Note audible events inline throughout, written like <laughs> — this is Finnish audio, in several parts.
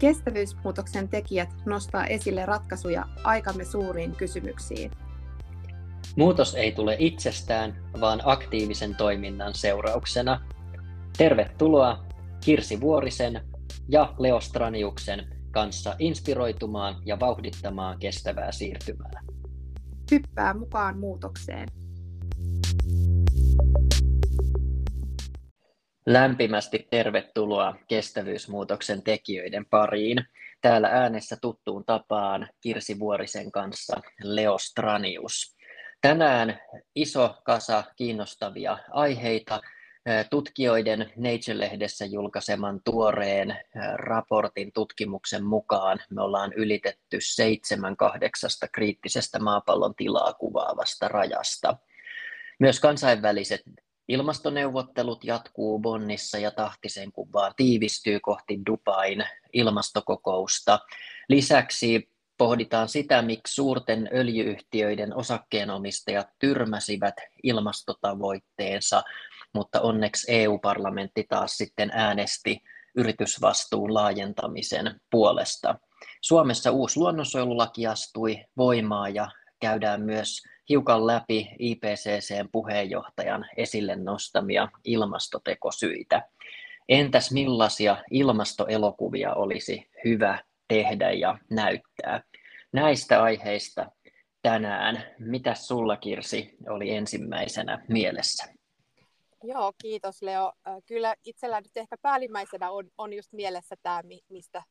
Kestävyysmuutoksen tekijät nostaa esille ratkaisuja aikamme suuriin kysymyksiin. Muutos ei tule itsestään, vaan aktiivisen toiminnan seurauksena. Tervetuloa Kirsi Vuorisen ja Leo Straniuksen kanssa inspiroitumaan ja vauhdittamaan kestävää siirtymää. Hyppää mukaan muutokseen. Lämpimästi tervetuloa kestävyysmuutoksen tekijöiden pariin. Täällä äänessä tuttuun tapaan Kirsi Vuorisen kanssa Leo Stranius. Tänään iso kasa kiinnostavia aiheita. Tutkijoiden Nature-lehdessä julkaiseman tuoreen raportin tutkimuksen mukaan me ollaan ylitetty seitsemän kahdeksasta kriittisestä maapallon tilaa kuvaavasta rajasta. Myös kansainväliset Ilmastoneuvottelut jatkuu Bonnissa ja tahtisen kun vaan tiivistyy kohti Dubain ilmastokokousta. Lisäksi pohditaan sitä, miksi suurten öljyyhtiöiden osakkeenomistajat tyrmäsivät ilmastotavoitteensa, mutta onneksi EU-parlamentti taas sitten äänesti yritysvastuun laajentamisen puolesta. Suomessa uusi luonnonsuojelulaki astui voimaan ja käydään myös hiukan läpi IPCCn puheenjohtajan esille nostamia ilmastotekosyitä. Entäs millaisia ilmastoelokuvia olisi hyvä tehdä ja näyttää? Näistä aiheista tänään. Mitä sulla Kirsi oli ensimmäisenä mielessä? Joo, kiitos Leo. Kyllä itsellä nyt ehkä päällimmäisenä on, on just mielessä tämä, mistä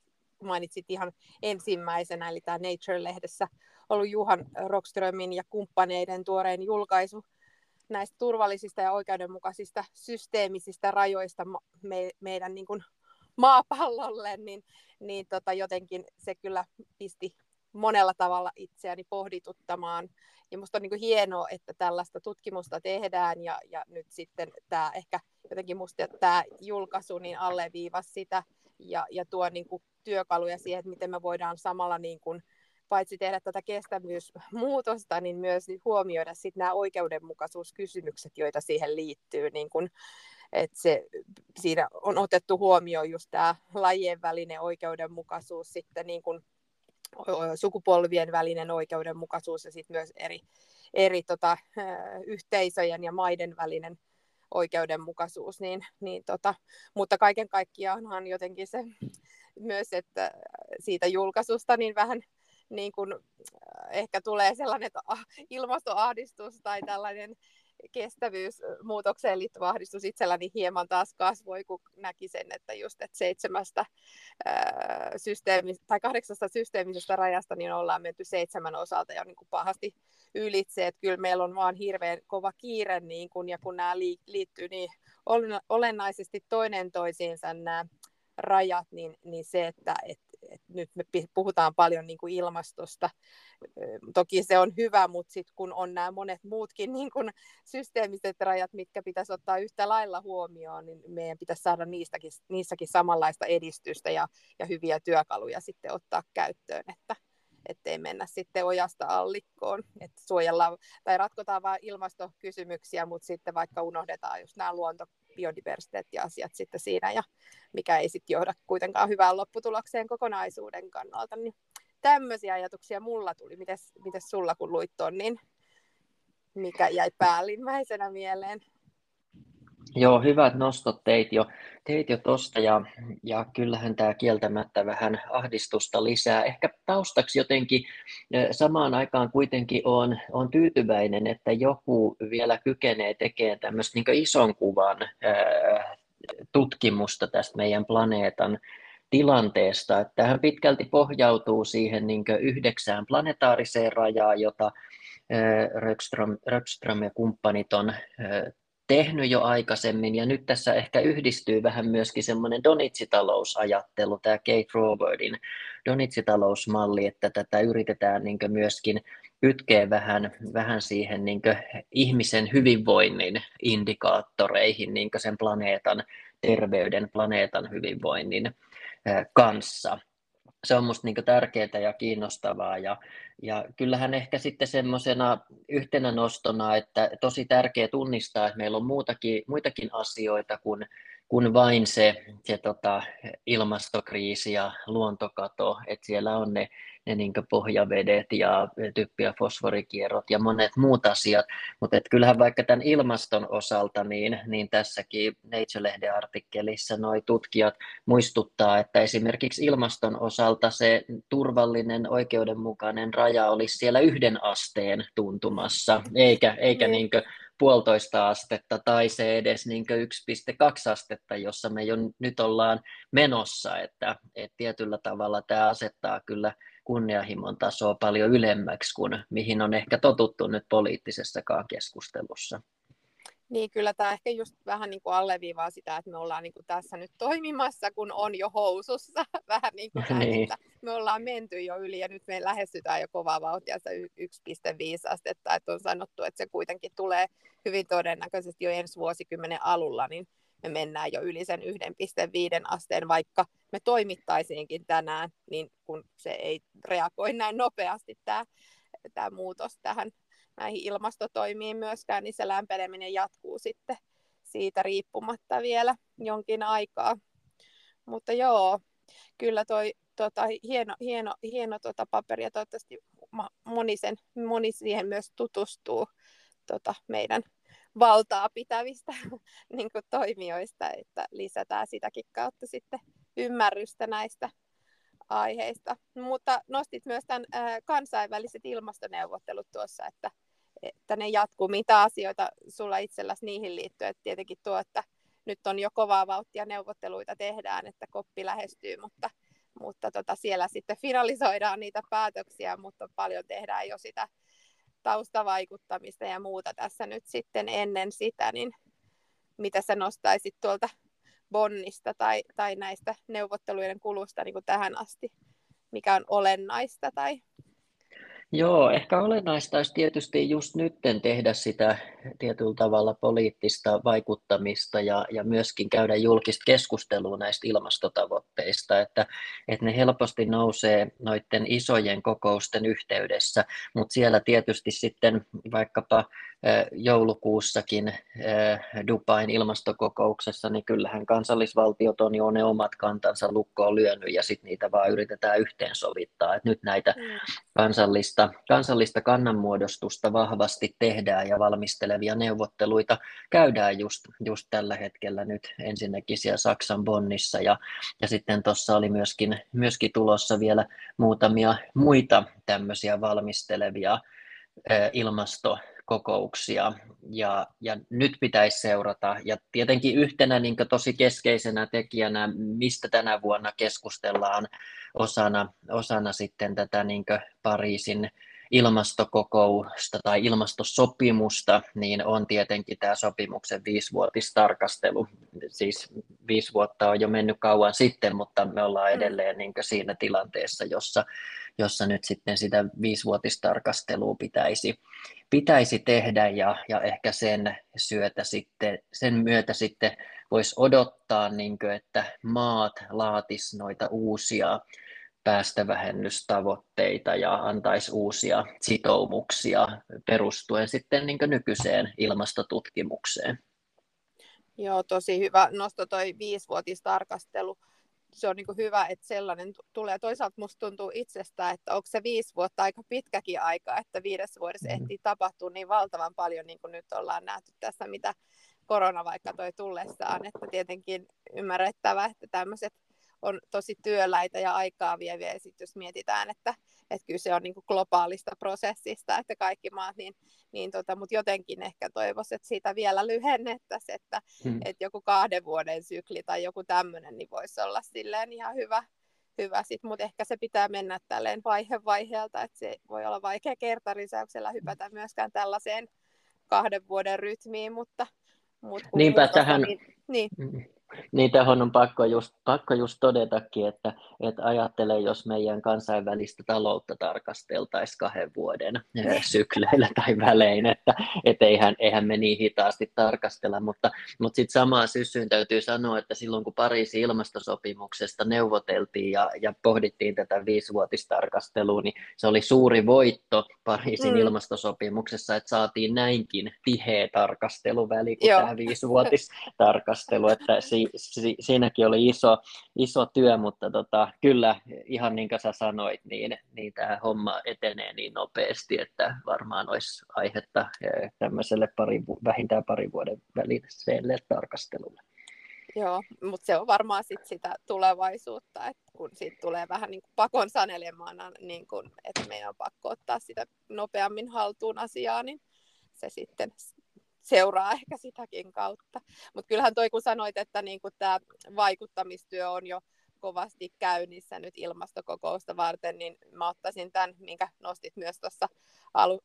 mainitsit ihan ensimmäisenä, eli tämä Nature-lehdessä ollut Juhan Rockströmin ja kumppaneiden tuoreen julkaisu näistä turvallisista ja oikeudenmukaisista systeemisistä rajoista me, meidän niin kuin maapallolle, niin, niin tota jotenkin se kyllä pisti monella tavalla itseäni pohdituttamaan. Ja minusta on niin kuin hienoa, että tällaista tutkimusta tehdään ja, ja nyt sitten tämä ehkä jotenkin musta tämä julkaisu niin alleviivasi sitä ja, ja tuo niin kuin työkaluja siihen, että miten me voidaan samalla niin kuin paitsi tehdä tätä kestävyysmuutosta, niin myös huomioida sit nämä oikeudenmukaisuuskysymykset, joita siihen liittyy. Niin kun, että se, siinä on otettu huomioon just tämä lajien välinen oikeudenmukaisuus, sitten niin kun, sukupolvien välinen oikeudenmukaisuus ja sitten myös eri, eri tota, yhteisöjen ja maiden välinen oikeudenmukaisuus, niin, niin tota, mutta kaiken kaikkiaanhan jotenkin se myös, että siitä julkaisusta niin vähän niin kuin, ehkä tulee sellainen että ah, ilmastoahdistus tai tällainen kestävyysmuutokseen liittyvä ahdistus itselläni hieman taas kasvoi, kun näki sen, että just että seitsemästä ää, systeemi, tai kahdeksasta systeemisestä rajasta niin ollaan menty seitsemän osalta jo niin kuin pahasti ylitse, että kyllä meillä on vaan hirveän kova kiire, niin kun, ja kun nämä liittyy niin olennaisesti toinen toisiinsa nämä rajat, niin, niin se, että et, et nyt me puhutaan paljon niin kuin ilmastosta. Toki se on hyvä, mutta sitten kun on nämä monet muutkin niin kuin systeemiset rajat, mitkä pitäisi ottaa yhtä lailla huomioon, niin meidän pitäisi saada niistäkin, niissäkin samanlaista edistystä ja, ja hyviä työkaluja sitten ottaa käyttöön, että ettei mennä sitten ojasta allikkoon, että suojellaan tai ratkotaan vain ilmastokysymyksiä, mutta sitten vaikka unohdetaan just nämä luonto, biodiversiteettiasiat sitten siinä, ja mikä ei sitten johda kuitenkaan hyvään lopputulokseen kokonaisuuden kannalta. Niin tämmöisiä ajatuksia mulla tuli. Mites, mites sulla kun luit ton, niin mikä jäi päällimmäisenä mieleen? Joo, hyvät nostot teit jo, teit jo tosta ja, ja kyllähän tämä kieltämättä vähän ahdistusta lisää. Ehkä taustaksi jotenkin samaan aikaan kuitenkin on, on tyytyväinen, että joku vielä kykenee tekemään tämmöistä niin ison kuvan tutkimusta tästä meidän planeetan tilanteesta. Tähän pitkälti pohjautuu siihen niin yhdeksään planetaariseen rajaan, jota Rökström, Rökström ja kumppanit on tehnyt jo aikaisemmin, ja nyt tässä ehkä yhdistyy vähän myöskin semmoinen donitsitalousajattelu, tämä Kate Forwardin donitsitalousmalli, että tätä yritetään niin myöskin kytkeä vähän, vähän siihen niin ihmisen hyvinvoinnin indikaattoreihin, niin sen planeetan terveyden, planeetan hyvinvoinnin kanssa. Se on musta niin tärkeää ja kiinnostavaa. Ja, ja kyllähän ehkä sitten semmoisena yhtenä nostona, että tosi tärkeä tunnistaa, että meillä on muutakin, muitakin asioita kuin, kuin vain se, se tota, ilmastokriisi ja luontokato, että siellä on ne ne niin pohjavedet ja typpi- ja fosforikierrot ja monet muut asiat, mutta kyllähän vaikka tämän ilmaston osalta, niin, niin tässäkin Nature-lehden artikkelissa noi tutkijat muistuttaa, että esimerkiksi ilmaston osalta se turvallinen, oikeudenmukainen raja olisi siellä yhden asteen tuntumassa, eikä, eikä mm. niin puolitoista astetta tai se edes niin 1,2 astetta, jossa me jo nyt ollaan menossa, että, että tietyllä tavalla tämä asettaa kyllä kunnianhimon tasoa paljon ylemmäksi kuin mihin on ehkä totuttu nyt poliittisessakaan keskustelussa. Niin, kyllä tämä ehkä just vähän niin kuin alleviivaa sitä, että me ollaan niin kuin tässä nyt toimimassa, kun on jo housussa. <laughs> Vähän niin kuin <laughs> näin, niin. että me ollaan menty jo yli ja nyt me lähestytään jo kovaa vauhtia 1,5 astetta. Että on sanottu, että se kuitenkin tulee hyvin todennäköisesti jo ensi vuosikymmenen alulla, niin me mennään jo yli sen 1,5 asteen, vaikka me toimittaisiinkin tänään, niin kun se ei reagoi näin nopeasti tämä, tämä muutos tähän näihin ilmastotoimiin myöskään, niin se lämpeneminen jatkuu sitten siitä riippumatta vielä jonkin aikaa. Mutta joo, kyllä toi tota, hieno, hieno, hieno tota paperi ja toivottavasti moni, sen, moni siihen myös tutustuu tota, meidän valtaa pitävistä <laughs> niin kuin toimijoista, että lisätään sitäkin kautta sitten ymmärrystä näistä aiheista. Mutta nostit myös tämän kansainväliset ilmastoneuvottelut tuossa, että, että ne jatkuu. Mitä asioita sulla itselläsi niihin liittyy? Että tietenkin tuo, että nyt on jo kovaa vauhtia neuvotteluita tehdään, että koppi lähestyy, mutta, mutta tota siellä sitten finalisoidaan niitä päätöksiä, mutta paljon tehdään jo sitä taustavaikuttamista ja muuta tässä nyt sitten ennen sitä, niin mitä sä nostaisit tuolta Bonnista tai, tai näistä neuvotteluiden kulusta niin kuin tähän asti, mikä on olennaista tai Joo, ehkä olennaista olisi tietysti just nytten tehdä sitä tietyllä tavalla poliittista vaikuttamista ja, ja myöskin käydä julkista keskustelua näistä ilmastotavoitteista, että, että ne helposti nousee noiden isojen kokousten yhteydessä, mutta siellä tietysti sitten vaikkapa joulukuussakin Dubain ilmastokokouksessa, niin kyllähän kansallisvaltiot on jo ne omat kantansa lukkoon lyönyt ja sitten niitä vaan yritetään yhteensovittaa. Et nyt näitä mm. kansallista, kansallista kannanmuodostusta vahvasti tehdään ja valmistelevia neuvotteluita käydään just, just tällä hetkellä nyt ensinnäkin siellä Saksan Bonnissa ja, ja sitten tuossa oli myöskin, myöskin tulossa vielä muutamia muita tämmöisiä valmistelevia ilmasto kokouksia ja, ja nyt pitäisi seurata. Ja tietenkin yhtenä niin tosi keskeisenä tekijänä, mistä tänä vuonna keskustellaan osana, osana sitten tätä niin Pariisin ilmastokokousta tai ilmastosopimusta, niin on tietenkin tämä sopimuksen viisivuotistarkastelu. Siis viisi vuotta on jo mennyt kauan sitten, mutta me ollaan mm. edelleen niin siinä tilanteessa, jossa, jossa nyt sitten sitä viisivuotistarkastelua pitäisi, pitäisi tehdä ja, ja ehkä sen, syötä sitten, sen myötä sitten voisi odottaa, niin kuin, että maat laatis noita uusia päästövähennystavoitteita ja antaisi uusia sitoumuksia perustuen sitten niin nykyiseen ilmastotutkimukseen. Joo, tosi hyvä nosto toi viisivuotistarkastelu. Se on niin hyvä, että sellainen tulee. Toisaalta musta tuntuu itsestä, että onko se viisi vuotta aika pitkäkin aika, että viidessä vuodessa mm. ehtii tapahtua niin valtavan paljon, niin kuin nyt ollaan nähty tässä, mitä korona vaikka toi tullessaan. Että tietenkin ymmärrettävä, että tämmöiset on tosi työläitä ja aikaa vieviä. Ja sitten jos mietitään, että, että kyse on niin kuin globaalista prosessista, että kaikki maat, niin, niin tota, mutta jotenkin ehkä toivoisin, että siitä vielä lyhennettäisiin, että, hmm. että joku kahden vuoden sykli tai joku tämmöinen, niin voisi olla silleen ihan hyvä, hyvä sit, mutta ehkä se pitää mennä tälleen vaihe vaiheelta, että se voi olla vaikea kertarisäyksellä hypätä myöskään tällaiseen kahden vuoden rytmiin, mutta, mutta Niinpä tähän, niin, niin. Niin tähän on pakko just, pakko just todetakin, että, että ajattele, jos meidän kansainvälistä taloutta tarkasteltaisiin kahden vuoden eh, sykleillä <laughs> tai välein, että et eihän, eihän me niin hitaasti tarkastella, mutta, mutta sitten samaan syssyyn täytyy sanoa, että silloin kun Pariisin ilmastosopimuksesta neuvoteltiin ja, ja pohdittiin tätä viisivuotistarkastelua, niin se oli suuri voitto Pariisin mm. ilmastosopimuksessa, että saatiin näinkin tiheä tarkasteluväli kuin Joo. tämä viisivuotistarkastelu, että si, si, siinäkin oli iso, iso työ, mutta tota, kyllä ihan niin kuin sä sanoit, niin, niin tämä homma etenee niin nopeasti, että varmaan olisi aihetta eh, tämmöiselle pari, vähintään parin vuoden väliselle tarkastelulle. Joo, mutta se on varmaan sit sitä tulevaisuutta, että kun siitä tulee vähän niin kuin pakon sanelemana, niin kun, että meidän on pakko ottaa sitä nopeammin haltuun asiaa, niin se sitten seuraa ehkä sitäkin kautta. Mutta kyllähän toi kun sanoit, että niinku tämä vaikuttamistyö on jo kovasti käynnissä nyt ilmastokokousta varten, niin mä ottaisin tämän, minkä nostit myös tuossa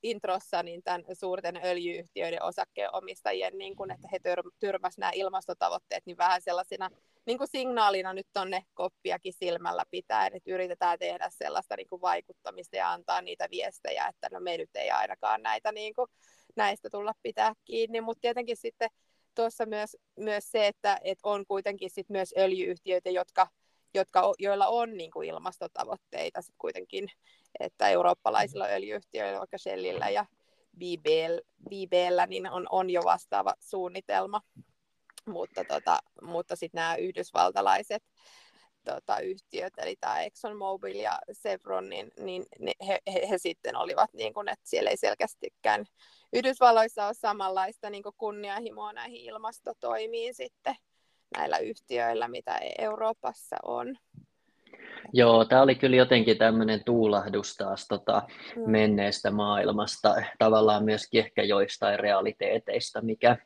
introssa, niin tämän suurten öljyyhtiöiden osakkeenomistajien, niin kun, että he tör- tyrmäsivät nämä ilmastotavoitteet, niin vähän sellaisena niin kuin signaalina nyt tonne koppiakin silmällä pitää, että yritetään tehdä sellaista niin kuin vaikuttamista ja antaa niitä viestejä, että no me nyt ei ainakaan näitä niin kuin näistä tulla pitää kiinni, mutta tietenkin sitten tuossa myös, myös se, että, että on kuitenkin sit myös öljyyhtiöitä, jotka, jotka, joilla on niin kuin ilmastotavoitteita sit kuitenkin, että eurooppalaisilla öljyyhtiöillä, vaikka Shellillä ja BBL, BBL niin on, on jo vastaava suunnitelma, mutta, tota, mutta sitten nämä yhdysvaltalaiset tota, yhtiöt, eli tämä ExxonMobil ja Chevron, niin, niin ne, he, he, he, sitten olivat, niin kuin, että siellä ei selkeästikään Yhdysvalloissa ole samanlaista niin kunnianhimoa näihin ilmastotoimiin sitten näillä yhtiöillä, mitä Euroopassa on. Joo, tämä oli kyllä jotenkin tämmöinen tuulahdus taas tota, mm. menneestä maailmasta, tavallaan myöskin ehkä joistain realiteeteista, mikä,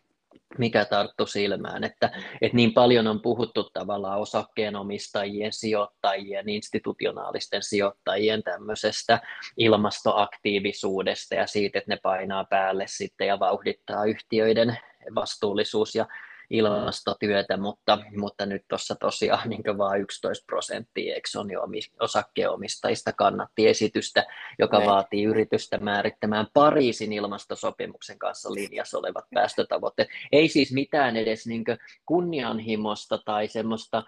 mikä tarttu silmään, että, että niin paljon on puhuttu tavallaan osakkeenomistajien, sijoittajien, institutionaalisten sijoittajien tämmöisestä ilmastoaktiivisuudesta ja siitä, että ne painaa päälle sitten ja vauhdittaa yhtiöiden vastuullisuus- ja ilmastotyötä, mutta, mutta nyt tuossa tosiaan niin vain 11 prosenttia Exxonin osakkeenomistajista kannatti esitystä, joka ne. vaatii yritystä määrittämään Pariisin ilmastosopimuksen kanssa linjassa olevat päästötavoitteet. Ei siis mitään edes niin kunnianhimosta tai semmoista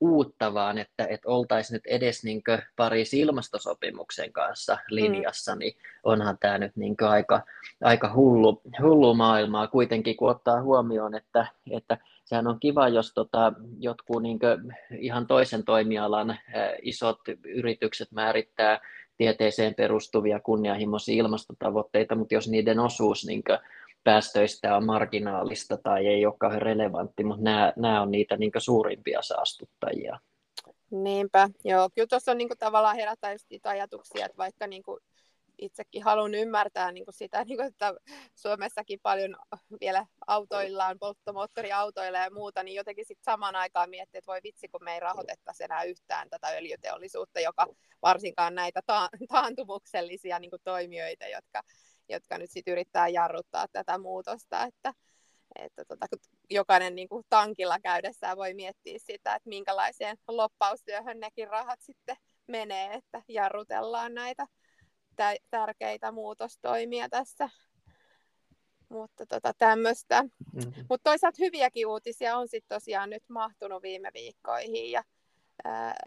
uutta, vaan että, että oltaisiin nyt edes niin Pariisin ilmastosopimuksen kanssa linjassa, mm. niin onhan tämä nyt niin aika, aika hullu, hullu maailmaa kuitenkin, kun ottaa huomioon, että, että sehän on kiva, jos tota, jotkut niin ihan toisen toimialan isot yritykset määrittää tieteeseen perustuvia kunnianhimoisia ilmastotavoitteita, mutta jos niiden osuus niin päästöistä on marginaalista tai ei ole kauhean relevantti, mutta nämä, nämä on niitä niin suurimpia saastuttajia. Niinpä, joo. Kyllä tuossa on niin kuin, tavallaan herättää just ajatuksia, että vaikka niin kuin, itsekin haluan ymmärtää niin kuin sitä, <laughs> niin kuin, että Suomessakin paljon vielä autoillaan, polttomoottoriautoilla ja muuta, niin jotenkin sitten samaan aikaan miettii, että voi vitsi, kun me ei rahoitettaisi enää yhtään tätä öljyteollisuutta, joka varsinkaan näitä ta- taantumuksellisia niin kuin toimijoita, jotka jotka nyt sitten yrittää jarruttaa tätä muutosta, että, että tota, jokainen niin kuin tankilla käydessään voi miettiä sitä, että minkälaiseen loppaustyöhön nekin rahat sitten menee, että jarrutellaan näitä tärkeitä muutostoimia tässä. Mutta tota, tämmöistä. Mm-hmm. Mutta toisaalta hyviäkin uutisia on sitten tosiaan nyt mahtunut viime viikkoihin ja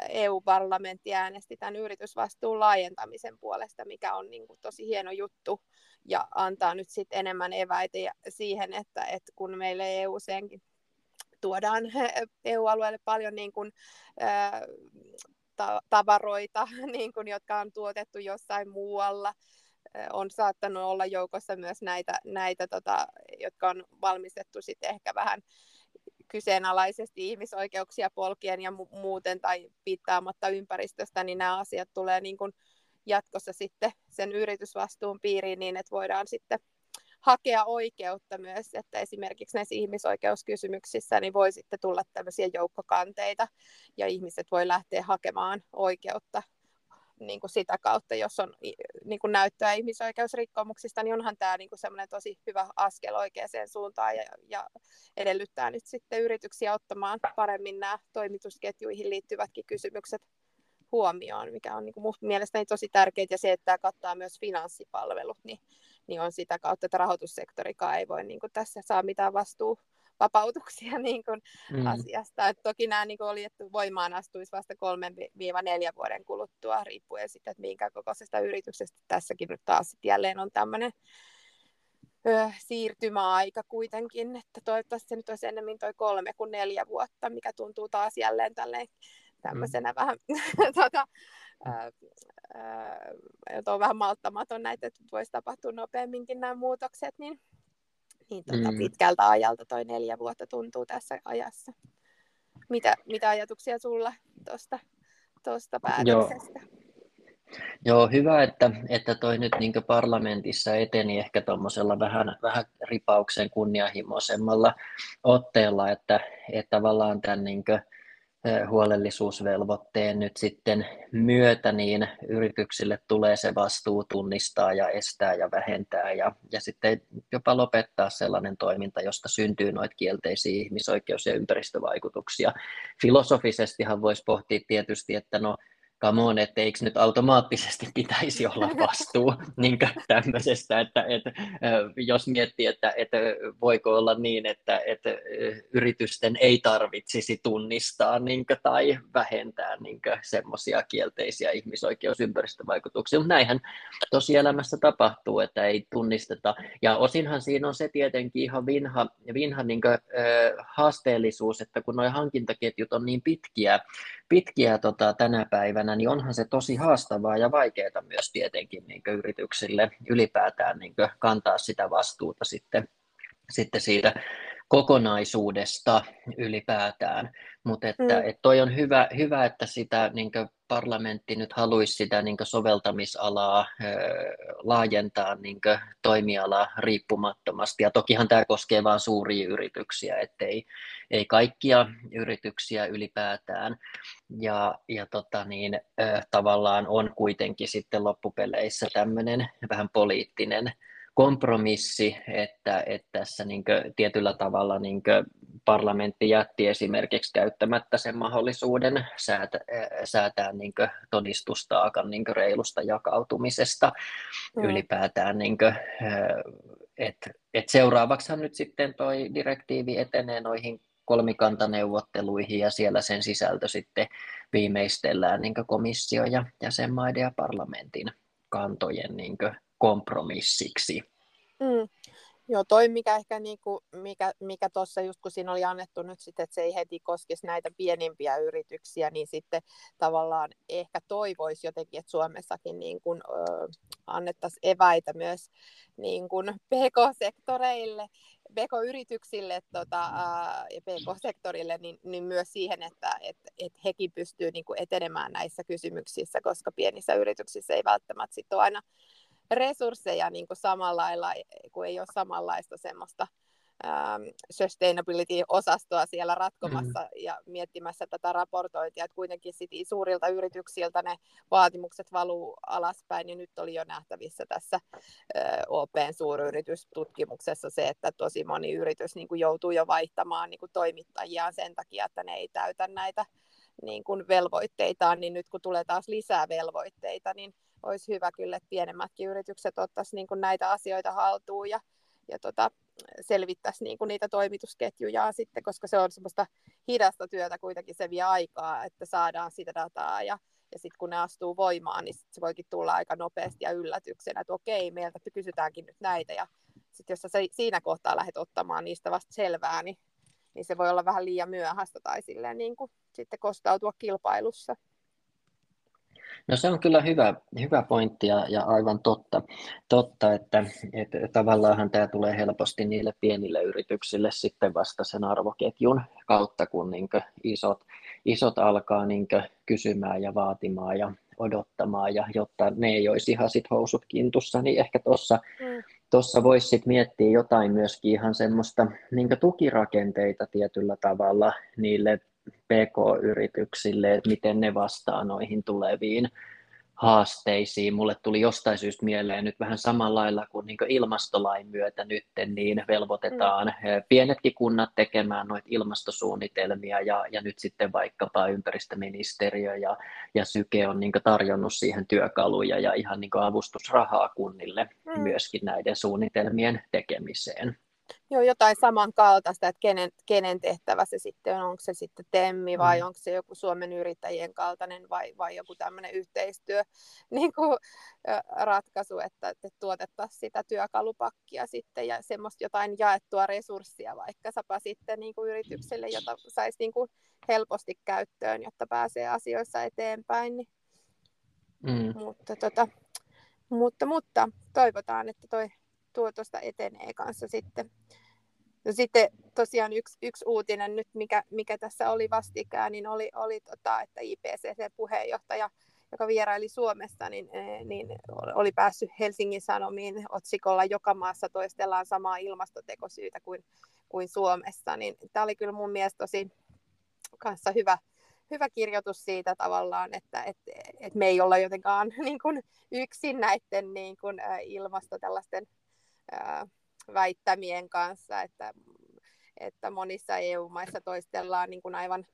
EU-parlamentti äänesti tämän yritysvastuun laajentamisen puolesta, mikä on niin kuin tosi hieno juttu ja antaa nyt sitten enemmän eväitä siihen, että, että kun meille eu tuodaan EU-alueelle paljon niin kuin, ää, tavaroita, <laughs> niin kuin, jotka on tuotettu jossain muualla, on saattanut olla joukossa myös näitä, näitä tota, jotka on valmistettu sitten ehkä vähän kyseenalaisesti ihmisoikeuksia polkien ja mu- muuten tai piittaamatta ympäristöstä, niin nämä asiat tulee niin kuin jatkossa sitten sen yritysvastuun piiriin niin, että voidaan sitten hakea oikeutta myös, että esimerkiksi näissä ihmisoikeuskysymyksissä niin voi sitten tulla tämmöisiä joukkokanteita ja ihmiset voi lähteä hakemaan oikeutta niin kuin sitä kautta, jos on niin kuin näyttöä ihmisoikeusrikkomuksista, niin onhan tämä niin kuin tosi hyvä askel oikeaan suuntaan ja, ja edellyttää nyt sitten yrityksiä ottamaan paremmin nämä toimitusketjuihin liittyvätkin kysymykset huomioon, mikä on niin kuin mielestäni tosi tärkeää, ja se, että tämä kattaa myös finanssipalvelut, niin, niin on sitä kautta, että rahoitussektorikaan ei voi niin kuin tässä saa mitään vastuu vapautuksia <laughs> niin kuin mm. asiasta. Et toki nämä niin kuin oli, että voimaan astuisi vasta 3-4 vuoden kuluttua, riippuen sitten, että minkä kokoisesta yrityksestä tässäkin nyt taas jälleen on tämmöinen siirtymäaika kuitenkin, että toivottavasti se nyt olisi ennemmin toi kolme kuin neljä vuotta, mikä tuntuu taas jälleen tälleen tämmöisenä mm. vähän tuota, ää, ää, on vähän malttamaton näitä, että voisi tapahtua nopeamminkin nämä muutokset, niin, niin tuota, mm. pitkältä ajalta toi neljä vuotta tuntuu tässä ajassa. Mitä, mitä ajatuksia sulla tuosta tosta päätöksestä? Joo. Joo, hyvä, että, että toi nyt niin parlamentissa eteni ehkä tuommoisella vähän, vähän ripauksen kunnianhimoisemmalla otteella, että, että tavallaan tämän niin kuin, huolellisuusvelvoitteen nyt sitten myötä niin yrityksille tulee se vastuu tunnistaa ja estää ja vähentää ja, ja sitten jopa lopettaa sellainen toiminta, josta syntyy noita kielteisiä ihmisoikeus- ja ympäristövaikutuksia. Filosofisestihan voisi pohtia tietysti, että no come on, että eikö nyt automaattisesti pitäisi olla <laughs> vastuu niin tämmöisestä, että, että jos miettii, että, että voiko olla niin, että, että yritysten ei tarvitsisi tunnistaa niin kuin, tai vähentää niin semmoisia kielteisiä ihmisoikeusympäristövaikutuksia, mutta näinhän tosielämässä tapahtuu, että ei tunnisteta, ja osinhan siinä on se tietenkin ihan vinha, vinha niin kuin, haasteellisuus, että kun nuo hankintaketjut on niin pitkiä, pitkiä tota, tänä päivänä, niin onhan se tosi haastavaa ja vaikeaa myös tietenkin niin yrityksille ylipäätään niin kantaa sitä vastuuta sitten, sitten siitä kokonaisuudesta ylipäätään. Mutta että, mm. et toi on hyvä, hyvä, että sitä niin parlamentti nyt haluaisi sitä niin soveltamisalaa laajentaa niin toimialaa riippumattomasti. Ja tokihan tämä koskee vain suuria yrityksiä, ettei ei kaikkia yrityksiä ylipäätään. Ja, ja tota niin, tavallaan on kuitenkin sitten loppupeleissä tämmöinen vähän poliittinen kompromissi, että, että tässä niin tietyllä tavalla niin parlamentti jätti esimerkiksi käyttämättä sen mahdollisuuden säätä, säätää niin todistustaakan niin reilusta jakautumisesta mm. ylipäätään. Niin kuin, et, et seuraavaksihan nyt sitten tuo direktiivi etenee noihin kolmikantaneuvotteluihin ja siellä sen sisältö sitten viimeistellään niin komissio ja jäsenmaiden ja parlamentin kantojen niin kompromissiksi. Mm. Joo, toi mikä ehkä niinku, mikä, mikä tuossa just kun siinä oli annettu nyt sitten, että se ei heti koskisi näitä pienimpiä yrityksiä, niin sitten tavallaan ehkä toivoisi jotenkin, että Suomessakin niin kuin, ö, annettaisiin eväitä myös niin kuin PK-sektoreille, PK-yrityksille tota, ja PK-sektorille, niin, niin myös siihen, että et, et hekin pystyy niin etenemään näissä kysymyksissä, koska pienissä yrityksissä ei välttämättä sit ole aina resursseja niin kuin samalla lailla, kun ei ole samanlaista semmoista ähm, sustainability-osastoa siellä ratkomassa mm. ja miettimässä tätä raportointia, että kuitenkin sit suurilta yrityksiltä ne vaatimukset valuu alaspäin, niin nyt oli jo nähtävissä tässä äh, OPn suuryritystutkimuksessa se, että tosi moni yritys niin kuin joutuu jo vaihtamaan niin kuin toimittajiaan sen takia, että ne ei täytä näitä niin kuin velvoitteitaan, niin nyt kun tulee taas lisää velvoitteita, niin olisi hyvä kyllä, että pienemmätkin yritykset ottaisiin niin kuin näitä asioita haltuun ja, ja tota, selvittäisi niin kuin niitä toimitusketjuja sitten, koska se on semmoista hidasta työtä kuitenkin, se vie aikaa, että saadaan sitä dataa ja, ja sitten kun ne astuu voimaan, niin se voikin tulla aika nopeasti ja yllätyksenä, että okei, meiltä kysytäänkin nyt näitä ja sitten jos sä siinä kohtaa lähdet ottamaan niistä vasta selvää, niin, niin se voi olla vähän liian myöhäistä tai silleen niin kuin sitten kostautua kilpailussa. No se on kyllä hyvä, hyvä pointti ja, ja aivan totta, totta että, että tavallaan tämä tulee helposti niille pienille yrityksille sitten vasta sen arvoketjun kautta, kun niin isot, isot alkaa niin kysymään ja vaatimaan ja odottamaan, ja jotta ne ei olisi ihan sit housut kintussa, niin ehkä tuossa mm. Voisi sit miettiä jotain myöskin ihan semmoista niin tukirakenteita tietyllä tavalla niille PK-yrityksille, että miten ne vastaa noihin tuleviin haasteisiin. Mulle tuli jostain syystä mieleen nyt vähän samalla lailla kuin, niin kuin ilmastolain myötä nyt, niin velvoitetaan mm. pienetkin kunnat tekemään noita ilmastosuunnitelmia ja, ja nyt sitten vaikkapa ympäristöministeriö ja, ja Syke on niin tarjonnut siihen työkaluja ja ihan niin avustusrahaa kunnille mm. myöskin näiden suunnitelmien tekemiseen. Joo, jotain samankaltaista, että kenen, kenen tehtävä se sitten on, onko se sitten Temmi vai mm. onko se joku Suomen yrittäjien kaltainen vai, vai joku tämmöinen yhteistyö <laughs> niin kuin, ratkaisu, että, että tuotettaisiin sitä työkalupakkia sitten ja semmoista jotain jaettua resurssia vaikka sitten niin kuin yritykselle, jota saisi niin kuin helposti käyttöön, jotta pääsee asioissa eteenpäin. Niin. Mm. Mutta, tota, mutta, mutta toivotaan, että toi tuo tuosta etenee kanssa sitten. No sitten tosiaan yksi, yksi uutinen nyt, mikä, mikä tässä oli vastikään, niin oli, oli tota, että IPCC-puheenjohtaja, joka vieraili Suomessa, niin, eh, niin oli päässyt Helsingin Sanomiin otsikolla Joka maassa toistellaan samaa ilmastotekosyytä kuin, kuin Suomessa. Niin tämä oli kyllä mun mielestä tosi kanssa hyvä, hyvä kirjoitus siitä tavallaan, että et, et me ei olla jotenkaan <laughs> niin kuin yksin näiden niin kuin, ilmasto tällaisten väittämien kanssa, että, että monissa EU-maissa toistellaan niin kuin aivan,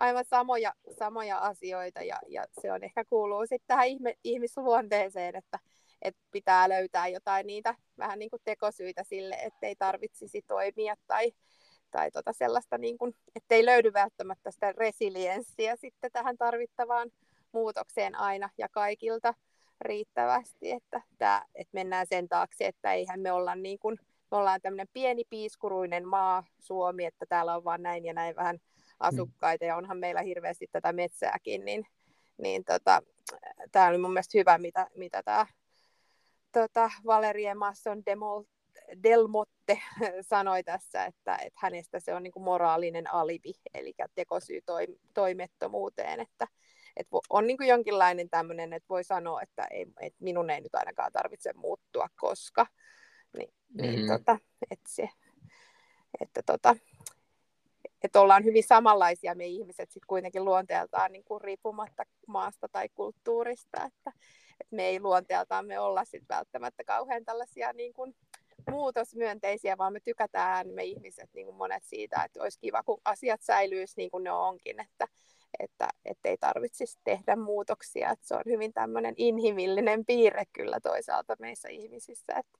aivan samoja, samoja asioita ja, ja se on ehkä kuuluu sitten tähän ihme, ihmisluonteeseen, että, että pitää löytää jotain niitä vähän niin kuin tekosyitä sille, ettei tarvitsisi toimia tai, tai tota sellaista, niin kuin, ettei löydy välttämättä sitä resilienssiä sitten tähän tarvittavaan muutokseen aina ja kaikilta riittävästi, että, tää, että mennään sen taakse, että eihän me olla niin kuin, me ollaan tämmöinen pieni piiskuruinen maa Suomi, että täällä on vaan näin ja näin vähän asukkaita ja onhan meillä hirveästi tätä metsääkin, niin, niin tota, tämä oli mun mielestä hyvä, mitä, mitä tämä tota, Valerie Masson Demol, Delmotte <laughs> sanoi tässä, että, että hänestä se on niin kuin moraalinen alibi, eli tekosyy toimettomuuteen, että, että on niin kuin jonkinlainen tämmöinen, että voi sanoa, että, ei, että minun ei nyt ainakaan tarvitse muuttua, koska niin, niin mm-hmm. tota, että se, että tota, että ollaan hyvin samanlaisia me ihmiset sitten kuitenkin luonteeltaan niin kuin riippumatta maasta tai kulttuurista, että, että me ei luonteeltaan me olla sitten välttämättä kauhean tällaisia niin kuin muutosmyönteisiä, vaan me tykätään me ihmiset niin kuin monet siitä, että olisi kiva, kun asiat säilyisi niin kuin ne onkin, että, että ei tarvitsisi tehdä muutoksia. Että se on hyvin tämmöinen inhimillinen piirre kyllä toisaalta meissä ihmisissä, että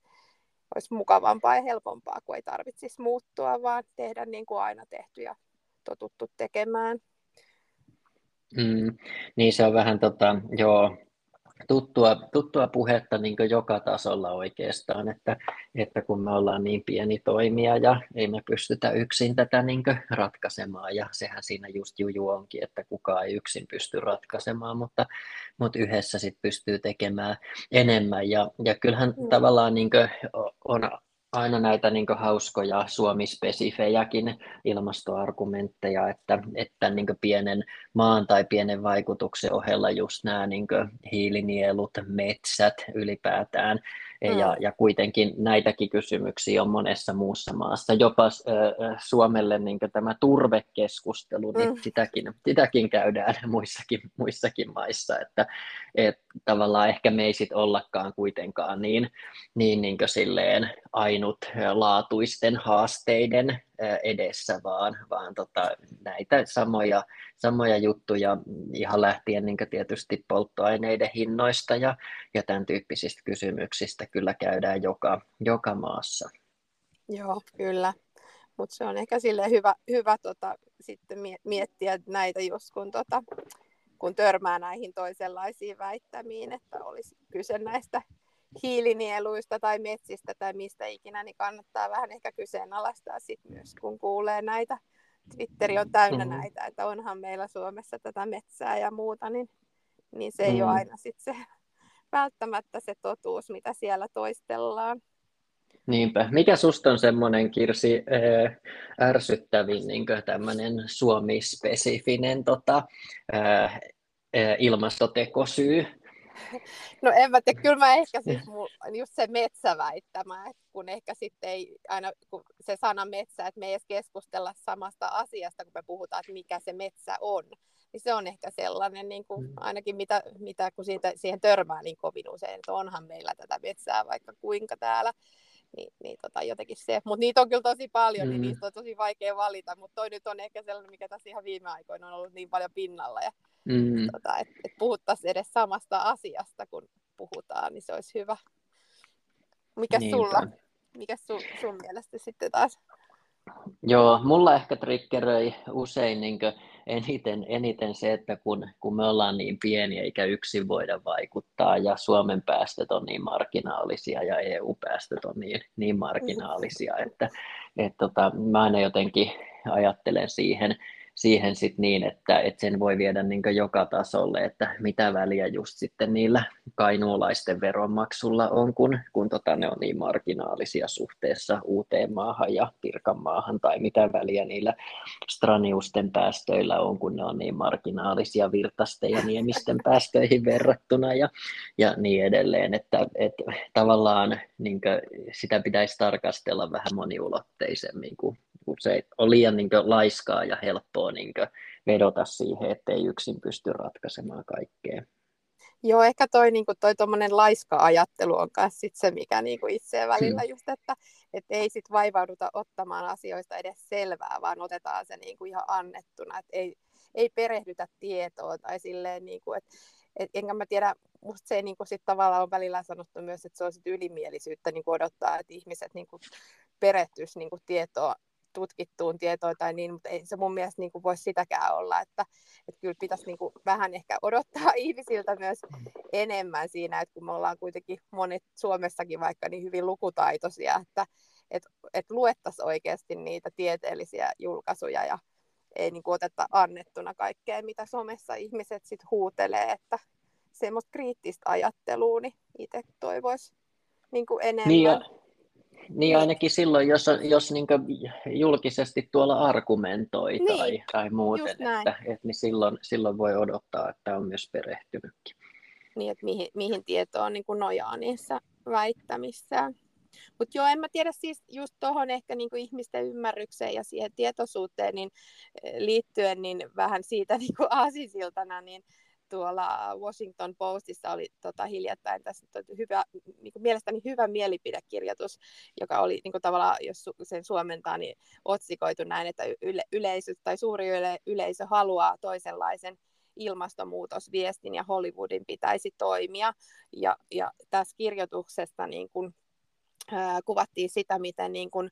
olisi mukavampaa ja helpompaa, kun ei tarvitsisi muuttua, vaan tehdä niin kuin aina tehty ja totuttu tekemään. Mm, niin se on vähän tota, joo, tuttua, tuttua puhetta niin joka tasolla oikeastaan, että, että kun me ollaan niin pieni toimija ja ei me pystytä yksin tätä niin ratkaisemaan ja sehän siinä just juju onkin, että kukaan ei yksin pysty ratkaisemaan, mutta, mutta yhdessä sit pystyy tekemään enemmän ja, ja kyllähän mm. tavallaan niin on aina näitä niin hauskoja Suomi-spesifejäkin ilmastoargumentteja, että, että niin pienen maan tai pienen vaikutuksen ohella just nämä niin hiilinielut, metsät ylipäätään, mm. ja, ja kuitenkin näitäkin kysymyksiä on monessa muussa maassa. Jopa äh, Suomelle niin tämä turvekeskustelu, niin mm. sitäkin, sitäkin käydään <laughs> muissakin, muissakin maissa, että et, tavallaan ehkä me ei sit ollakaan kuitenkaan niin, niin, niin silleen ainutlaatuisten haasteiden edessä, vaan, vaan tota, näitä samoja, samoja juttuja ihan lähtien niin tietysti polttoaineiden hinnoista ja, ja tämän tyyppisistä kysymyksistä kyllä käydään joka, joka maassa. Joo, kyllä. Mutta se on ehkä sille hyvä, hyvä tota, sitten miettiä näitä just kun, tota, kun törmää näihin toisenlaisiin väittämiin, että olisi kyse näistä hiilinieluista tai metsistä tai mistä ikinä, niin kannattaa vähän ehkä kyseenalaistaa sit myös, kun kuulee näitä. Twitteri on täynnä mm-hmm. näitä, että onhan meillä Suomessa tätä metsää ja muuta, niin, niin se ei mm-hmm. ole aina sit se <laughs> välttämättä se totuus, mitä siellä toistellaan. Niinpä. Mikä susta on semmoinen, Kirsi, ärsyttävin niin tämmöinen Suomi-spesifinen tota, ilmastotekosyy? No en mä tiedä, kyllä mä ehkä siis just se metsäväittämä, kun ehkä sitten ei aina, kun se sana metsä, että me ei edes keskustella samasta asiasta, kun me puhutaan, että mikä se metsä on, niin se on ehkä sellainen, niin kuin, mm. ainakin mitä, mitä kun siitä, siihen törmää niin kovin usein, että onhan meillä tätä metsää vaikka kuinka täällä, niin, niin tota, jotenkin se. Mutta niitä on kyllä tosi paljon, mm. niin niistä on tosi vaikea valita, mutta toi nyt on ehkä sellainen, mikä tässä ihan viime aikoina on ollut niin paljon pinnalla, ja mm. tota, että et puhuttaisiin edes samasta asiasta, kun puhutaan, niin se olisi hyvä. Mikä sulla? Mikä sun, sun mielestä sitten taas? Joo, mulla ehkä triggeröi usein niin eniten, eniten se, että kun, kun me ollaan niin pieniä eikä yksin voida vaikuttaa ja Suomen päästöt on niin marginaalisia ja EU-päästöt on niin, niin marginaalisia, että et tota, mä aina jotenkin ajattelen siihen, siihen sit niin, että, että sen voi viedä niin joka tasolle, että mitä väliä just sitten niillä kainuulaisten veronmaksulla on, kun, kun tota, ne on niin marginaalisia suhteessa uuteen maahan ja Pirkanmaahan, tai mitä väliä niillä straniusten päästöillä on, kun ne on niin marginaalisia virtasten ja niemisten päästöihin verrattuna ja, ja niin edelleen, että, että tavallaan niin sitä pitäisi tarkastella vähän moniulotteisemmin kuin kun se on liian niin kuin, laiskaa ja helppoa niin kuin, vedota siihen, ettei yksin pysty ratkaisemaan kaikkea. Joo, ehkä toi, niin kuin, toi laiska ajattelu on myös sit se, mikä niin kuin itseä välillä hmm. just, että et ei sit vaivauduta ottamaan asioista edes selvää, vaan otetaan se niin kuin ihan annettuna, että ei, ei perehdytä tietoa tai silleen, niin kuin, että et, enkä mä tiedä, musta se niin kuin sit tavallaan on välillä sanottu myös, että se on sit ylimielisyyttä niin kuin odottaa, että ihmiset niin kuin perehtyisi niin kuin tietoa tutkittuun tietoon tai niin, mutta ei se mun mielestä niin kuin voisi sitäkään olla, että, että kyllä pitäisi niin kuin vähän ehkä odottaa <laughs> ihmisiltä myös enemmän siinä, että kun me ollaan kuitenkin monet Suomessakin vaikka niin hyvin lukutaitoisia, että että, että luettaisiin oikeasti niitä tieteellisiä julkaisuja ja ei niin kuin oteta annettuna kaikkea, mitä somessa ihmiset sitten huutelee, että semmoista kriittistä ajattelua, niin itse toivoisi niin enemmän. Niin ja, niin ainakin silloin, jos, jos niin julkisesti tuolla argumentoi niin, tai, tai muuten, että, että, niin silloin, silloin voi odottaa, että on myös perehtynytkin. Niin, että mihin, mihin tietoon niin kuin nojaa niissä väittämissään. Mutta joo, en mä tiedä siis just tuohon ehkä niin ihmisten ymmärrykseen ja siihen tietoisuuteen niin eh, liittyen, niin vähän siitä <laughs> niin kuin aasisiltana, niin tuolla Washington Postissa oli tota, hiljattain tässä hyvä, niin kuin mielestäni hyvä mielipidekirjoitus, joka oli niin kuin tavallaan, jos sen suomentaa, niin otsikoitu näin, että yle, yleisö tai suuri yle, yleisö haluaa toisenlaisen ilmastonmuutosviestin ja Hollywoodin pitäisi toimia. Ja, ja tässä kirjoituksessa niin kuin, kuvattiin sitä, miten niin kuin,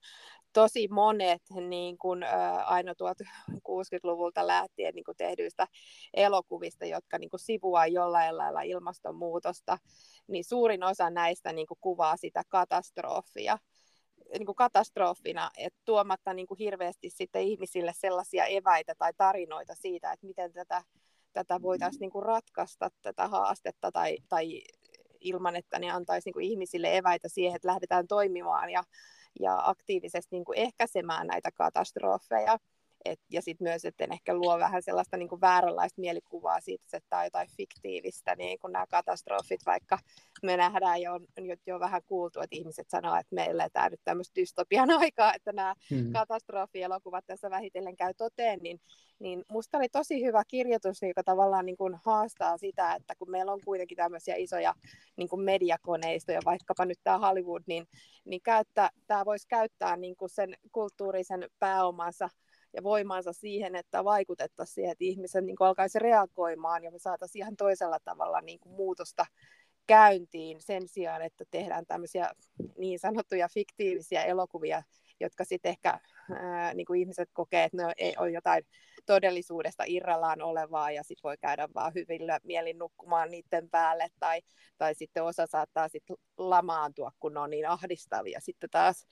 tosi monet niin kuin, ä, aina 1060-luvulta lähtien niin kuin tehdyistä elokuvista, jotka niin kuin sivuaa jollain lailla ilmastonmuutosta, niin suurin osa näistä niin kuin kuvaa sitä katastrofia. Niin kuin katastrofina, että tuomatta niin kuin hirveästi sitten ihmisille sellaisia eväitä tai tarinoita siitä, että miten tätä, tätä voitaisiin niin kuin ratkaista, tätä haastetta tai, tai ilman, että ne antaisi niin kuin ihmisille eväitä siihen, että lähdetään toimimaan ja ja aktiivisesti niin kuin ehkäisemään näitä katastrofeja. Et, ja sitten myös, että ehkä luo vähän sellaista niin kuin vääränlaista mielikuvaa siitä, että tämä on jotain fiktiivistä, niin kuin nämä katastrofit, vaikka me nähdään jo, jo, jo vähän kuultu, että ihmiset sanoo, että me eletään nyt tämmöistä dystopian <laughs> aikaa, että nämä hmm. katastrofielokuvat tässä vähitellen käy toteen, niin, niin musta oli tosi hyvä kirjoitus, joka tavallaan niin kuin haastaa sitä, että kun meillä on kuitenkin tämmöisiä isoja niin kuin mediakoneistoja, vaikkapa nyt tämä Hollywood, niin, niin käyttää, tämä voisi käyttää niin kuin sen kulttuurisen pääomansa ja voimansa siihen, että vaikutettaisiin siihen, että ihmiset niin alkaisi reagoimaan ja me saataisiin ihan toisella tavalla niin kuin muutosta käyntiin sen sijaan, että tehdään tämmöisiä niin sanottuja fiktiivisiä elokuvia, jotka sitten ehkä ää, niin kuin ihmiset kokee, että ne ei ole jotain todellisuudesta irrallaan olevaa ja sitten voi käydä vaan hyvillä mielin nukkumaan niiden päälle tai, tai sitten osa saattaa sitten lamaantua, kun ne on niin ahdistavia. Sitten taas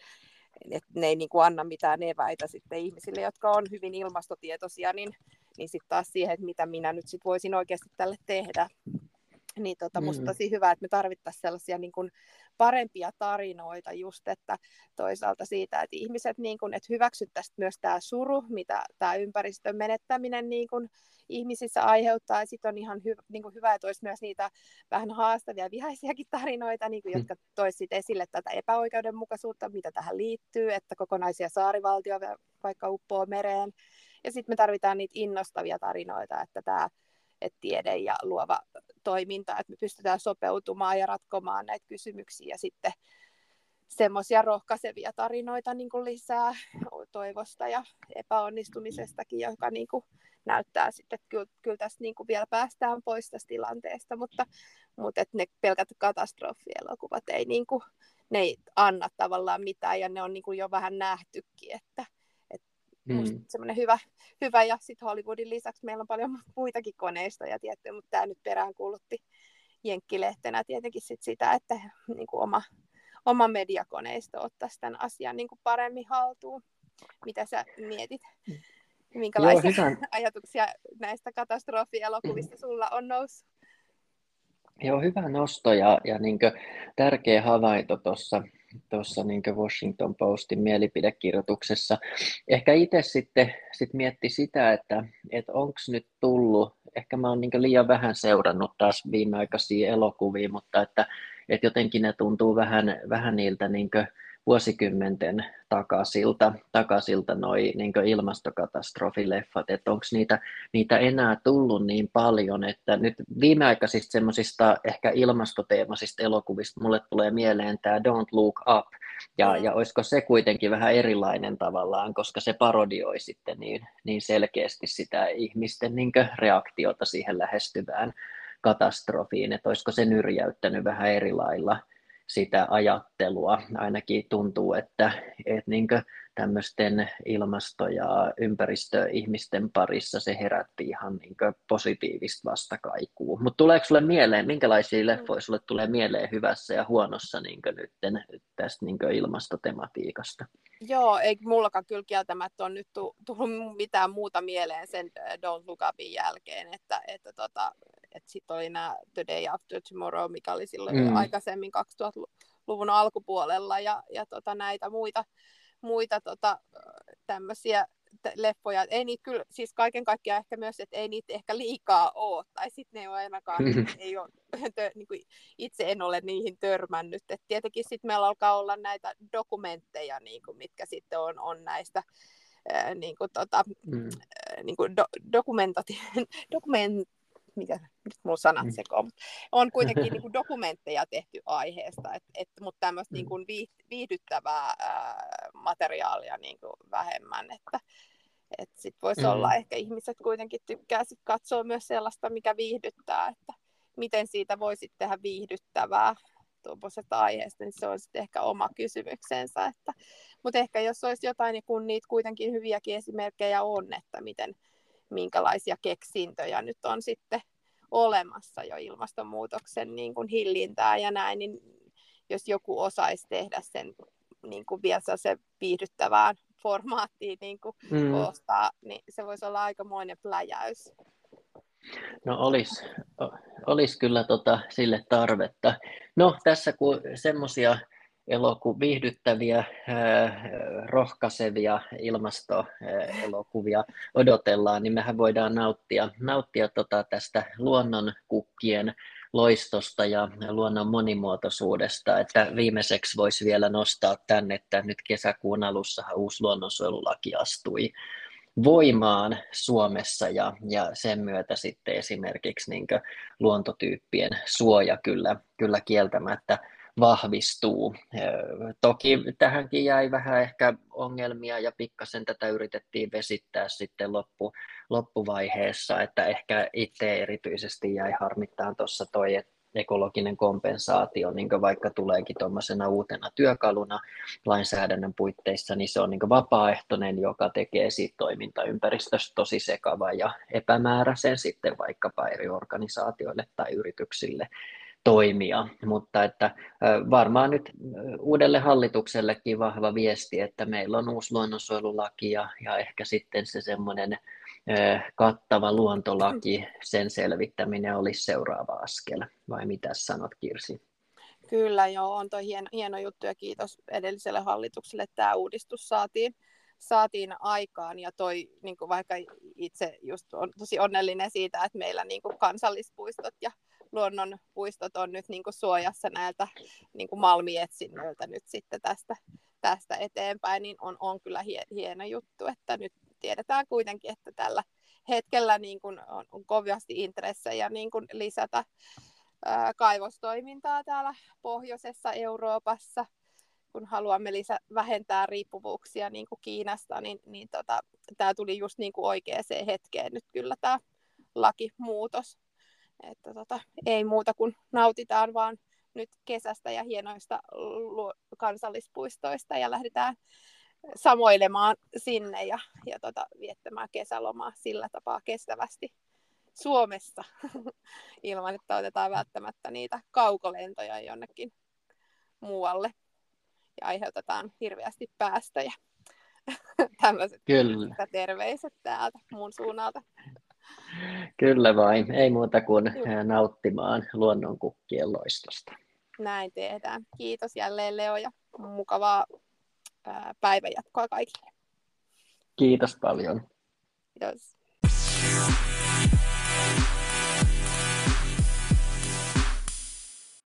että ne ei niin kuin anna mitään eväitä sitten ihmisille, jotka on hyvin ilmastotietoisia, niin, niin sitten taas siihen, että mitä minä nyt sit voisin oikeasti tälle tehdä. Niin tota, musta mm. tosi hyvä, että me tarvittaisiin sellaisia niin kuin parempia tarinoita just, että toisaalta siitä, että ihmiset, niin kuin, että hyväksyttäisiin myös tämä suru, mitä tämä ympäristön menettäminen niin kuin ihmisissä aiheuttaa. Ja sitten on ihan hy, niin kuin hyvä, että olisi myös niitä vähän haastavia vihaisiakin <laughs> tarinoita, niin kuin, mm. jotka toisivat esille tätä epäoikeudenmukaisuutta, mitä tähän liittyy, että kokonaisia saarivaltioita vaikka uppoo mereen, Ja sitten me tarvitaan niitä innostavia tarinoita, että tämä että tiede ja luova toiminta, että me pystytään sopeutumaan ja ratkomaan näitä kysymyksiä ja sitten semmoisia rohkaisevia tarinoita niin kuin lisää toivosta ja epäonnistumisestakin, joka niin kuin näyttää sitten, että kyllä, kyllä tästä niin kuin vielä päästään pois tästä tilanteesta, mutta, mutta että ne pelkät katastrofielokuvat ei, niin kuin, ne ei anna tavallaan mitään ja ne on niin kuin jo vähän nähtykin, että mm. semmoinen hyvä, hyvä ja sitten Hollywoodin lisäksi meillä on paljon <laughs> muitakin koneistoja, tietty, mutta tämä nyt perään kuulutti jenkkilehtenä tietenkin sit sitä, että niin kuin oma, oma mediakoneisto ottaisi tämän asian niin kuin paremmin haltuun. Mitä sä mietit? Mm. Minkälaisia Joo, <laughs> ajatuksia näistä katastrofielokuvista sulla on noussut? Joo, hyvä nosto ja, ja niin tärkeä havainto tuossa tuossa niin Washington Postin mielipidekirjoituksessa. Ehkä itse sitten sit mietti sitä, että, että onko nyt tullut, ehkä mä oon niin liian vähän seurannut taas viimeaikaisia elokuvia, mutta että, että jotenkin ne tuntuu vähän, vähän niiltä niin vuosikymmenten takaisilta, takaisilta noi niin ilmastokatastrofileffat, että onko niitä, niitä enää tullut niin paljon, että nyt viimeaikaisista semmoisista ehkä ilmastoteemaisista elokuvista mulle tulee mieleen tämä Don't Look Up, ja, mm. ja olisiko se kuitenkin vähän erilainen tavallaan, koska se parodioi sitten niin, niin selkeästi sitä ihmisten niin reaktiota siihen lähestyvään katastrofiin, että olisiko se nyrjäyttänyt vähän eri lailla sitä ajattelua. Ainakin tuntuu, että, että niin tämmöisten ilmasto- ja ympäristöihmisten parissa se herätti ihan niin positiivista vastakaikua. Mutta tuleeko sulle mieleen, minkälaisia leffoja sulle tulee mieleen hyvässä ja huonossa niin nytten tästä niin ilmastotematiikasta? Joo, ei mullakaan kyllä kieltämättä ole nyt tullut mitään muuta mieleen sen Don't Look Upin jälkeen, että, että tota, sitten oli nämä The Day After Tomorrow, mikä oli silloin mm. aikaisemmin 2000-luvun alkupuolella ja, ja tota, näitä muita, muita tota, tämmöisiä leffoja. Ei niitä kyllä, siis kaiken kaikkiaan ehkä myös, että ei niitä ehkä liikaa ole, tai sitten ne ei ole ainakaan, <laughs> ei ole, <laughs> tö, niin kuin itse en ole niihin törmännyt. Et tietenkin sitten meillä alkaa olla näitä dokumentteja, niin kuin, mitkä sitten on, on näistä niin kuin, tota, mm. niin kuin do, dokumentati, <laughs> dokument, mikä nyt mulla sanat mm. sekoon, on kuitenkin niin kuin dokumentteja tehty aiheesta, et, et, mutta tämmöistä niin kuin viihdyttävää ää, materiaalia niin kuin vähemmän, että et sit voisi mm. olla ehkä ihmiset kuitenkin tykkää sit katsoa myös sellaista, mikä viihdyttää, että miten siitä voisi tehdä viihdyttävää tuommoisesta aiheesta, niin se on sitten ehkä oma kysymyksensä. Että, mutta ehkä jos olisi jotain, niin kun niitä kuitenkin hyviäkin esimerkkejä on, että miten, minkälaisia keksintöjä nyt on sitten olemassa jo ilmastonmuutoksen niin kuin hillintää ja näin, niin jos joku osaisi tehdä sen niin kuin vielä se viihdyttävään formaattiin niin kuin mm. koostaa, niin se voisi olla aikamoinen pläjäys. No olisi olis kyllä tota, sille tarvetta. No tässä kun semmoisia eloku, viihdyttäviä, rohkaisevia ilmastoelokuvia odotellaan, niin mehän voidaan nauttia, nauttia tota tästä luonnon kukkien loistosta ja luonnon monimuotoisuudesta. Että viimeiseksi voisi vielä nostaa tänne, että nyt kesäkuun alussa uusi luonnonsuojelulaki astui voimaan Suomessa ja, ja sen myötä sitten esimerkiksi niin luontotyyppien suoja kyllä, kyllä kieltämättä vahvistuu. Toki tähänkin jäi vähän ehkä ongelmia ja pikkasen tätä yritettiin vesittää sitten loppu, loppuvaiheessa, että ehkä itse erityisesti jäi harmittaan tuossa toi, ekologinen kompensaatio, niin vaikka tuleekin tuommoisena uutena työkaluna lainsäädännön puitteissa, niin se on niin vapaaehtoinen, joka tekee siitä toimintaympäristöstä tosi sekava ja epämääräisen sitten vaikkapa eri organisaatioille tai yrityksille toimia, mutta että varmaan nyt uudelle hallituksellekin vahva viesti, että meillä on uusi luonnonsuojelulaki ja, ja ehkä sitten se semmoinen kattava luontolaki, sen selvittäminen olisi seuraava askel, vai mitä sanot Kirsi? Kyllä joo, on tuo hieno, hieno juttu ja kiitos edelliselle hallitukselle, että tämä uudistus saatiin, saatiin aikaan ja toi, niin kuin vaikka itse just on tosi onnellinen siitä, että meillä niin kuin kansallispuistot ja luonnonpuistot on nyt niin kuin suojassa näiltä niin kuin malmietsinnöiltä nyt sitten tästä, tästä eteenpäin, niin on, on kyllä hie, hieno juttu, että nyt tiedetään kuitenkin, että tällä hetkellä niin kun on, on kovasti intressejä niin kun lisätä ää, kaivostoimintaa täällä pohjoisessa Euroopassa, kun haluamme lisä, vähentää riippuvuuksia niin kuin Kiinasta, niin, niin tota, tämä tuli just niin kuin oikeaan hetkeen nyt kyllä tämä lakimuutos. Että tota, ei muuta kuin nautitaan vaan nyt kesästä ja hienoista kansallispuistoista ja lähdetään samoilemaan sinne ja, ja tota, viettämään kesälomaa sillä tapaa kestävästi Suomessa <laughs> ilman, että otetaan välttämättä niitä kaukolentoja jonnekin muualle ja aiheutetaan hirveästi päästöjä. <laughs> Tämmöiset Kyllä. terveiset täältä mun suunnalta. Kyllä vain, ei muuta kuin nauttimaan luonnonkukkien loistosta. Näin tehdään. Kiitos jälleen Leo ja mukavaa päivänjatkoa kaikille. Kiitos paljon. Kiitos.